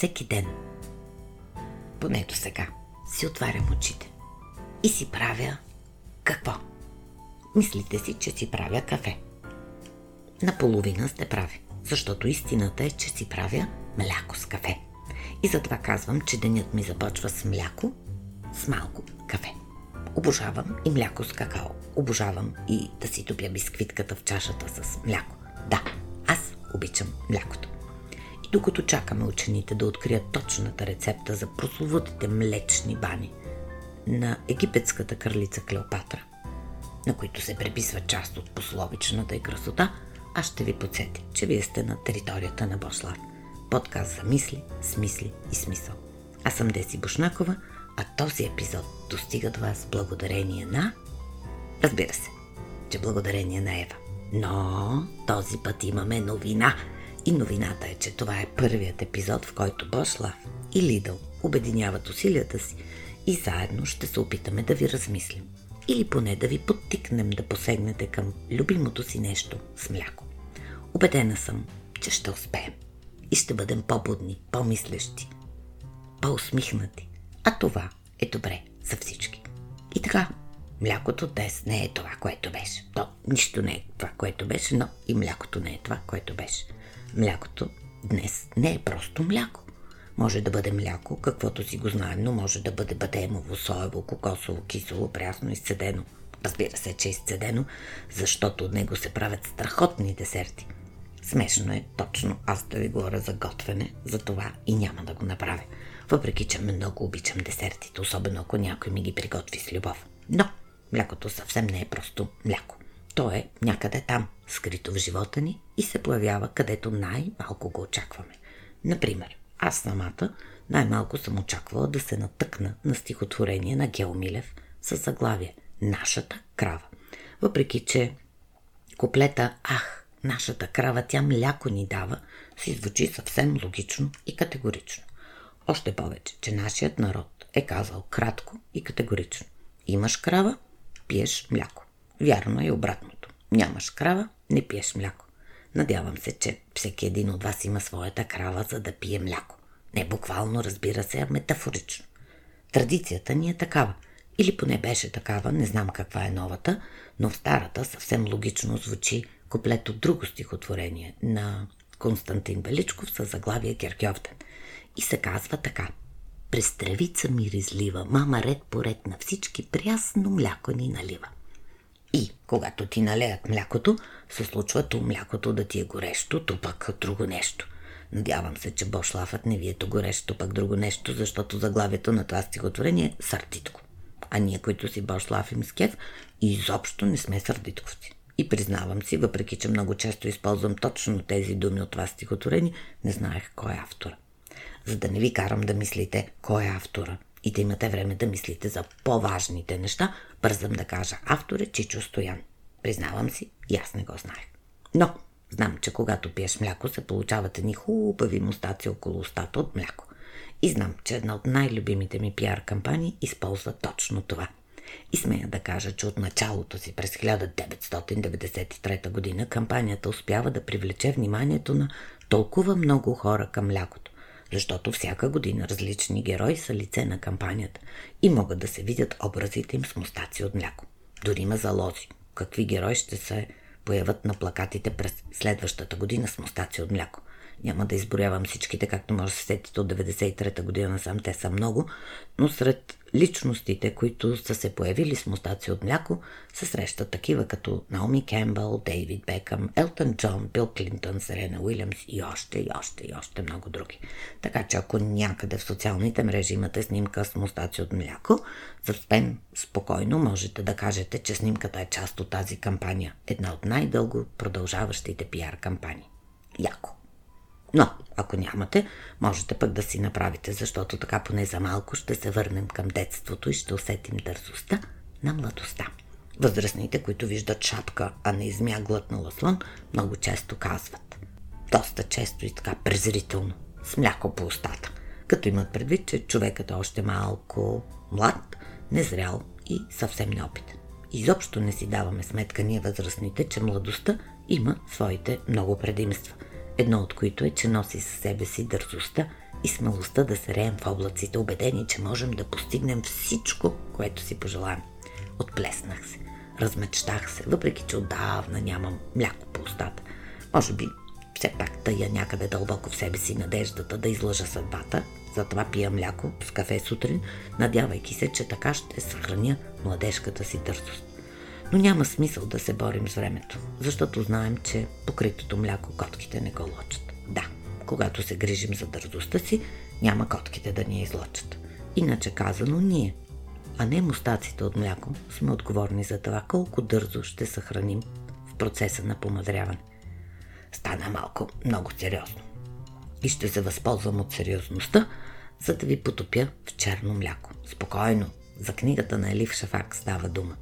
всеки ден, поне до сега, си отварям очите и си правя какво? Мислите си, че си правя кафе. Наполовина сте прави, защото истината е, че си правя мляко с кафе. И затова казвам, че денят ми започва с мляко, с малко кафе. Обожавам и мляко с какао. Обожавам и да си топя бисквитката в чашата с мляко. Да, аз обичам млякото. Докато чакаме учените да открият точната рецепта за прословутите млечни бани на египетската кралица Клеопатра, на които се преписва част от пословичната и красота, аз ще ви подсетя, че вие сте на територията на Бошлав. Подкаст за мисли, смисли и смисъл. Аз съм Деси Бушнакова, а този епизод достига до вас благодарение на... Разбира се, че благодарение на Ева. Но този път имаме новина. И новината е, че това е първият епизод, в който Бошлав и Лидъл обединяват усилията си и заедно ще се опитаме да ви размислим. Или поне да ви подтикнем да посегнете към любимото си нещо с мляко. Обедена съм, че ще успеем. И ще бъдем по-будни, по-мислещи, по-усмихнати. А това е добре за всички. И така, млякото днес не е това, което беше. То нищо не е това, което беше, но и млякото не е това, което беше. Млякото днес не е просто мляко. Може да бъде мляко, каквото си го знаем, но може да бъде бадемово, соево, кокосово, кисело, прясно, изцедено. Разбира се, че е изцедено, защото от него се правят страхотни десерти. Смешно е точно аз да ви говоря за готвене, за това и няма да го направя. Въпреки, че много обичам десертите, особено ако някой ми ги приготви с любов. Но млякото съвсем не е просто мляко. То е някъде там, скрито в живота ни и се появява където най-малко го очакваме. Например, аз самата най-малко съм очаквала да се натъкна на стихотворение на Геомилев с заглавие «Нашата крава». Въпреки, че куплета «Ах, нашата крава, тя мляко ни дава», си звучи съвсем логично и категорично. Още повече, че нашият народ е казал кратко и категорично. Имаш крава, пиеш мляко. Вярно е обратното. Нямаш крава, не пиеш мляко. Надявам се, че всеки един от вас има своята крава, за да пие мляко. Не буквално, разбира се, а метафорично. Традицията ни е такава. Или поне беше такава, не знам каква е новата, но в старата съвсем логично звучи куплет от друго стихотворение на Константин Величков с заглавие Гергьовден. И се казва така. През тревица миризлива, мама ред по ред на всички прясно мляко ни налива. И когато ти налеят млякото, се случва то млякото да ти е горещо, то пък друго нещо. Надявам се, че Бошлафът не ви е то горещо, пък друго нещо, защото заглавието на това стихотворение е сърдитко. А ние, които си Бошлафим с кеф, изобщо не сме сърдитковци. И признавам си, въпреки че много често използвам точно тези думи от това стихотворение, не знаех кой е автора. За да не ви карам да мислите кой е автора и да имате време да мислите за по-важните неща, бързам да кажа автор е Чичо Стоян. Признавам си, и аз не го знаех. Но знам, че когато пиеш мляко, се получават едни хубави мустаци около устата от мляко. И знам, че една от най-любимите ми пиар кампании използва точно това. И смея да кажа, че от началото си през 1993 година кампанията успява да привлече вниманието на толкова много хора към млякото, защото всяка година различни герои са лице на кампанията и могат да се видят образите им с мустаци от мляко. Дори има залози. Какви герои ще се появят на плакатите през следващата година с мустаци от мляко. Няма да изборявам всичките, както може да се сетите от 93-та година насам, те са много, но сред личностите, които са се появили с мустаци от мляко, се срещат такива като Наоми Кембъл, Дейвид Бекъм, Елтън Джон, Бил Клинтон, Серена Уилямс и още, и още, и още много други. Така че ако някъде в социалните мрежи имате снимка с мустаци от мляко, съвсем спокойно можете да кажете, че снимката е част от тази кампания. Една от най-дълго продължаващите пиар кампании. Яко. Но, ако нямате, можете пък да си направите, защото така поне за малко ще се върнем към детството и ще усетим дързостта на младостта. Възрастните, които виждат шапка, а не измя глътнала слон, много често казват. Доста често и така презрително, с мляко по устата, като имат предвид, че човекът е още малко млад, незрял и съвсем неопитен. Изобщо не си даваме сметка ние възрастните, че младостта има своите много предимства – едно от които е, че носи със себе си дързостта и смелостта да се реем в облаците, убедени, че можем да постигнем всичко, което си пожелаем. Отплеснах се, размечтах се, въпреки че отдавна нямам мляко по устата. Може би все пак тая някъде дълбоко в себе си надеждата да излъжа съдбата, затова пия мляко с кафе сутрин, надявайки се, че така ще съхраня младежката си дързост. Но няма смисъл да се борим с времето, защото знаем, че покритото мляко котките не го лочат. Да, когато се грижим за дързостта си, няма котките да ни излочат. Иначе казано, ние, а не мустаците от мляко, сме отговорни за това колко дързо ще съхраним в процеса на помадряване. Стана малко много сериозно. И ще се възползвам от сериозността, за да ви потопя в черно мляко. Спокойно, за книгата на Елив Шафак става дума.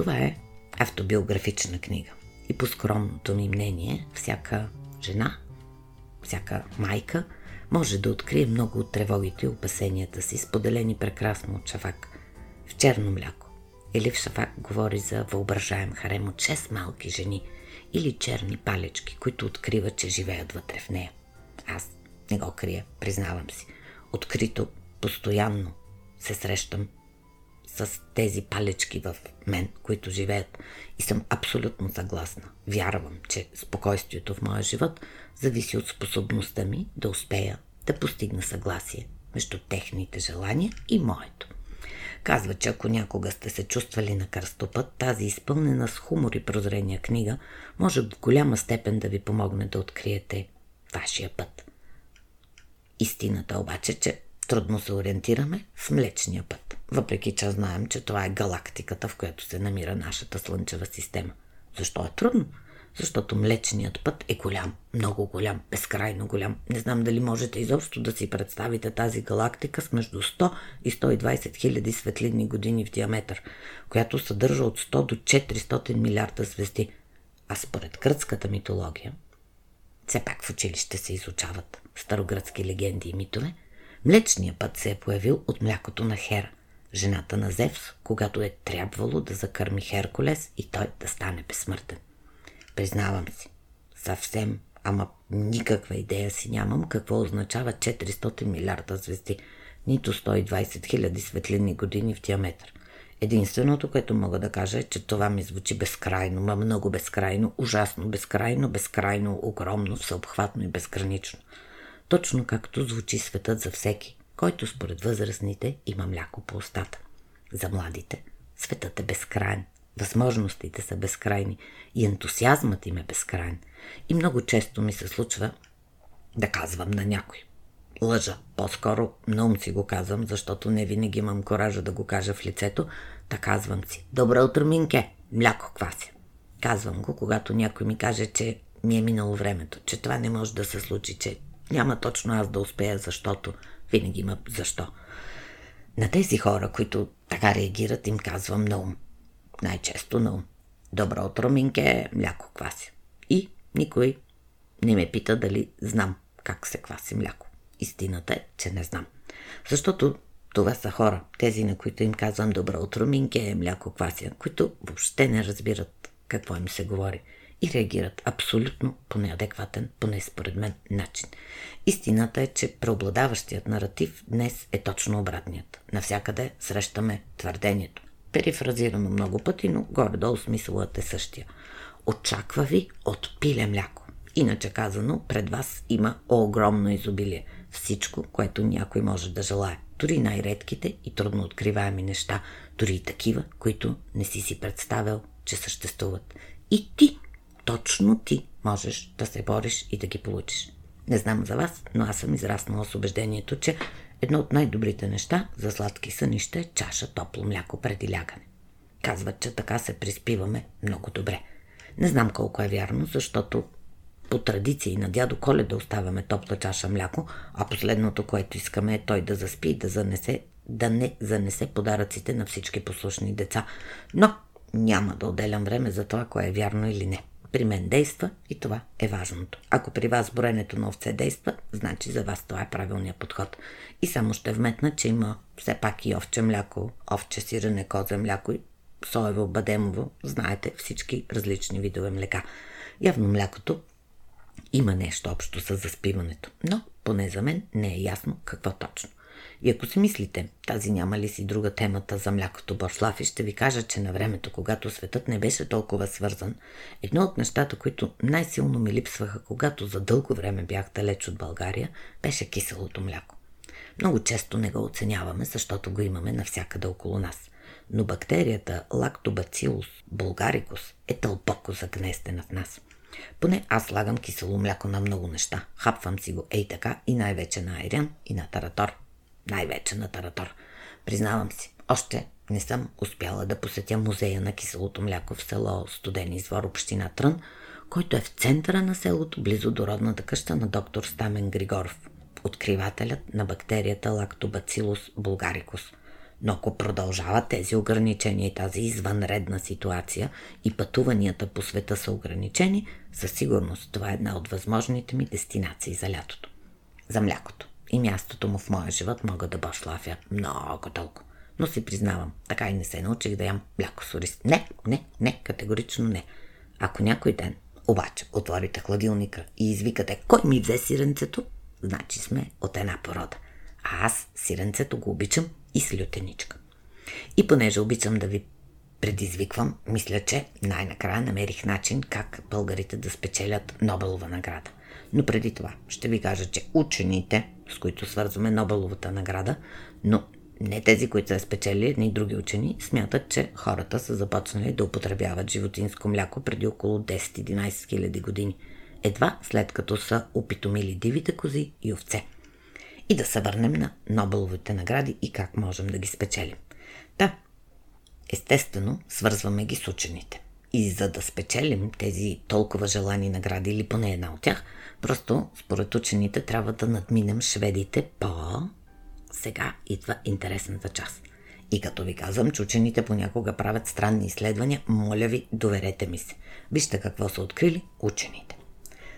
Това е автобиографична книга. И по скромното ми мнение, всяка жена, всяка майка може да открие много от тревогите и опасенията си, споделени прекрасно от Шафак в черно мляко. Елив Шафак говори за въображаем харем от 6 малки жени или черни палечки, които откриват, че живеят вътре в нея. Аз не го крия, признавам си. Открито, постоянно се срещам с тези палечки в мен, които живеят. И съм абсолютно съгласна. Вярвам, че спокойствието в моя живот зависи от способността ми да успея да постигна съгласие между техните желания и моето. Казва, че ако някога сте се чувствали на кръстопът, тази изпълнена с хумор и прозрения книга може в голяма степен да ви помогне да откриете вашия път. Истината обаче, че трудно се ориентираме в Млечния път, въпреки че знаем, че това е галактиката, в която се намира нашата Слънчева система. Защо е трудно? Защото Млечният път е голям, много голям, безкрайно голям. Не знам дали можете изобщо да си представите тази галактика с между 100 и 120 хиляди светлинни години в диаметър, която съдържа от 100 до 400 милиарда звезди. А според кръцката митология, все пак в училище се изучават старогръцки легенди и митове, Млечният път се е появил от млякото на Хера, жената на Зевс, когато е трябвало да закърми Херкулес и той да стане безсмъртен. Признавам си, съвсем, ама никаква идея си нямам какво означава 400 милиарда звезди, нито 120 хиляди светлинни години в диаметър. Единственото, което мога да кажа е, че това ми звучи безкрайно, ма много безкрайно, ужасно безкрайно, безкрайно, огромно, всеобхватно и безгранично – точно както звучи светът за всеки, който според възрастните има мляко по устата. За младите светът е безкрайен, възможностите са безкрайни и ентусиазмът им е безкрайен. И много често ми се случва да казвам на някой. Лъжа. По-скоро на ум си го казвам, защото не винаги имам коража да го кажа в лицето, да казвам си. Добро утро, Минке! Мляко квася. Казвам го, когато някой ми каже, че ми е минало времето, че това не може да се случи, че няма точно аз да успея, защото винаги има защо. На тези хора, които така реагират, им казвам на ум. Най-често на ум. Добро утро, Минке, мляко квася. И никой не ме пита дали знам как се кваси мляко. Истината е, че не знам. Защото това са хора, тези на които им казвам добро утро, Минке, мляко квася, които въобще не разбират какво им се говори и реагират абсолютно по неадекватен, поне според мен, начин. Истината е, че преобладаващият наратив днес е точно обратният. Навсякъде срещаме твърдението. Перифразирано много пъти, но горе-долу смисълът е същия. Очаква ви от пиле мляко. Иначе казано, пред вас има огромно изобилие. Всичко, което някой може да желая. Дори най-редките и трудно откриваеми неща, дори и такива, които не си си представил, че съществуват. И ти точно ти можеш да се бориш и да ги получиш. Не знам за вас, но аз съм израснала с убеждението, че едно от най-добрите неща за сладки сънища е чаша топло мляко преди лягане. Казват, че така се приспиваме много добре. Не знам колко е вярно, защото по традиции на дядо Коле да оставяме топла чаша мляко, а последното, което искаме е той да заспи и да, занесе, да не занесе подаръците на всички послушни деца. Но няма да отделям време за това, кое е вярно или не. При мен действа и това е важното. Ако при вас броенето на овце действа, значи за вас това е правилният подход. И само ще вметна, че има все пак и овче мляко, овче сирене, козе мляко и соево, бадемово. Знаете всички различни видове млека. Явно млякото има нещо общо с заспиването, но поне за мен не е ясно какво точно. И ако си мислите, тази няма ли си друга темата за млякото Борслав и ще ви кажа, че на времето, когато светът не беше толкова свързан, едно от нещата, които най-силно ми липсваха, когато за дълго време бях далеч от България, беше киселото мляко. Много често не го оценяваме, защото го имаме навсякъде около нас. Но бактерията Lactobacillus bulgaricus е дълбоко загнестена в нас. Поне аз слагам кисело мляко на много неща. Хапвам си го ей така и най-вече на айрян и на таратор. Най-вече на таратор. Признавам си, още не съм успяла да посетя музея на киселото мляко в село Студен извор, община Трън, който е в центъра на селото, близо до родната къща на доктор Стамен Григоров откривателят на бактерията Lactobacillus bulgaricus. Но ако продължават тези ограничения и тази извънредна ситуация и пътуванията по света са ограничени, със сигурност това е една от възможните ми дестинации за лятото. За млякото. И мястото му в моя живот мога да башлафя много дълго. Но си признавам, така и не се научих да ям мляко с ориз. Не, не, не, категорично не. Ако някой ден обаче отворите хладилника и извикате кой ми взе сиренцето, значи сме от една порода. А аз сиренцето го обичам и с лютеничка. И понеже обичам да ви предизвиквам, мисля, че най-накрая намерих начин как българите да спечелят Нобелова награда. Но преди това ще ви кажа, че учените, с които свързваме Нобеловата награда, но не тези, които са спечели, едни други учени, смятат, че хората са започнали да употребяват животинско мляко преди около 10-11 хиляди години – едва след като са опитомили дивите кози и овце. И да се върнем на Нобеловите награди и как можем да ги спечелим. Да, естествено, свързваме ги с учените. И за да спечелим тези толкова желани награди или поне една от тях, просто според учените трябва да надминем шведите по... Сега идва интересната част. И като ви казвам, че учените понякога правят странни изследвания, моля ви, доверете ми се. Вижте какво са открили учените.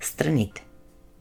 Страните,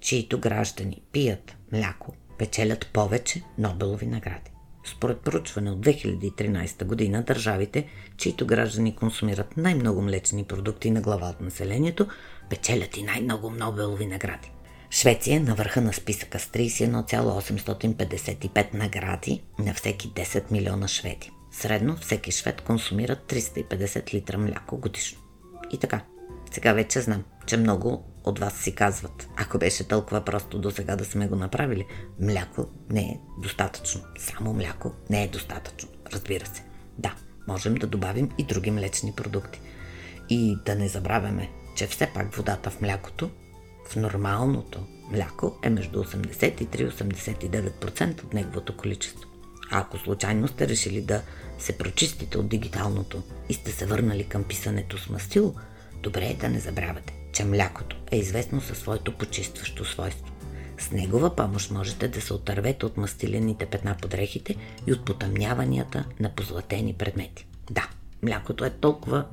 чието граждани пият мляко, печелят повече Нобелови награди. Според проучване от 2013 година, държавите, чието граждани консумират най-много млечни продукти на глава от населението, печелят и най-много Нобелови награди. Швеция на върха на списъка с 31,855 награди на всеки 10 милиона шведи. Средно всеки швед консумира 350 литра мляко годишно. И така, сега вече знам, че много от вас си казват, ако беше толкова просто до сега да сме го направили, мляко не е достатъчно. Само мляко не е достатъчно, разбира се. Да, можем да добавим и други млечни продукти. И да не забравяме, че все пак водата в млякото, в нормалното мляко е между 83 и 89% от неговото количество. А ако случайно сте решили да се прочистите от дигиталното и сте се върнали към писането с мастило, добре е да не забравяте, че млякото е известно със своето почистващо свойство. С негова помощ можете да се отървете от мастилените петна под дрехите и от потъмняванията на позлатени предмети. Да, млякото е толкова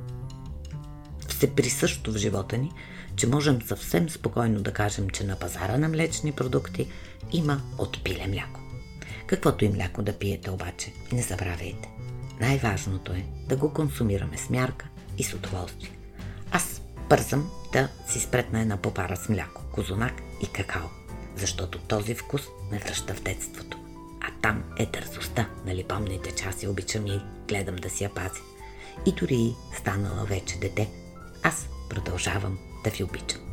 всеприсъщо в живота ни, че можем съвсем спокойно да кажем, че на пазара на млечни продукти има отпиле мляко. Каквото и мляко да пиете обаче, не забравяйте. Най-важното е да го консумираме с мярка и с удоволствие. Аз бързам да си спретна една попара с мляко, козунак и какао, защото този вкус ме връща в детството. А там е дързостта, нали помните, че аз я обичам и гледам да си я пази. И дори станала вече дете, аз продължавам да ви обичам.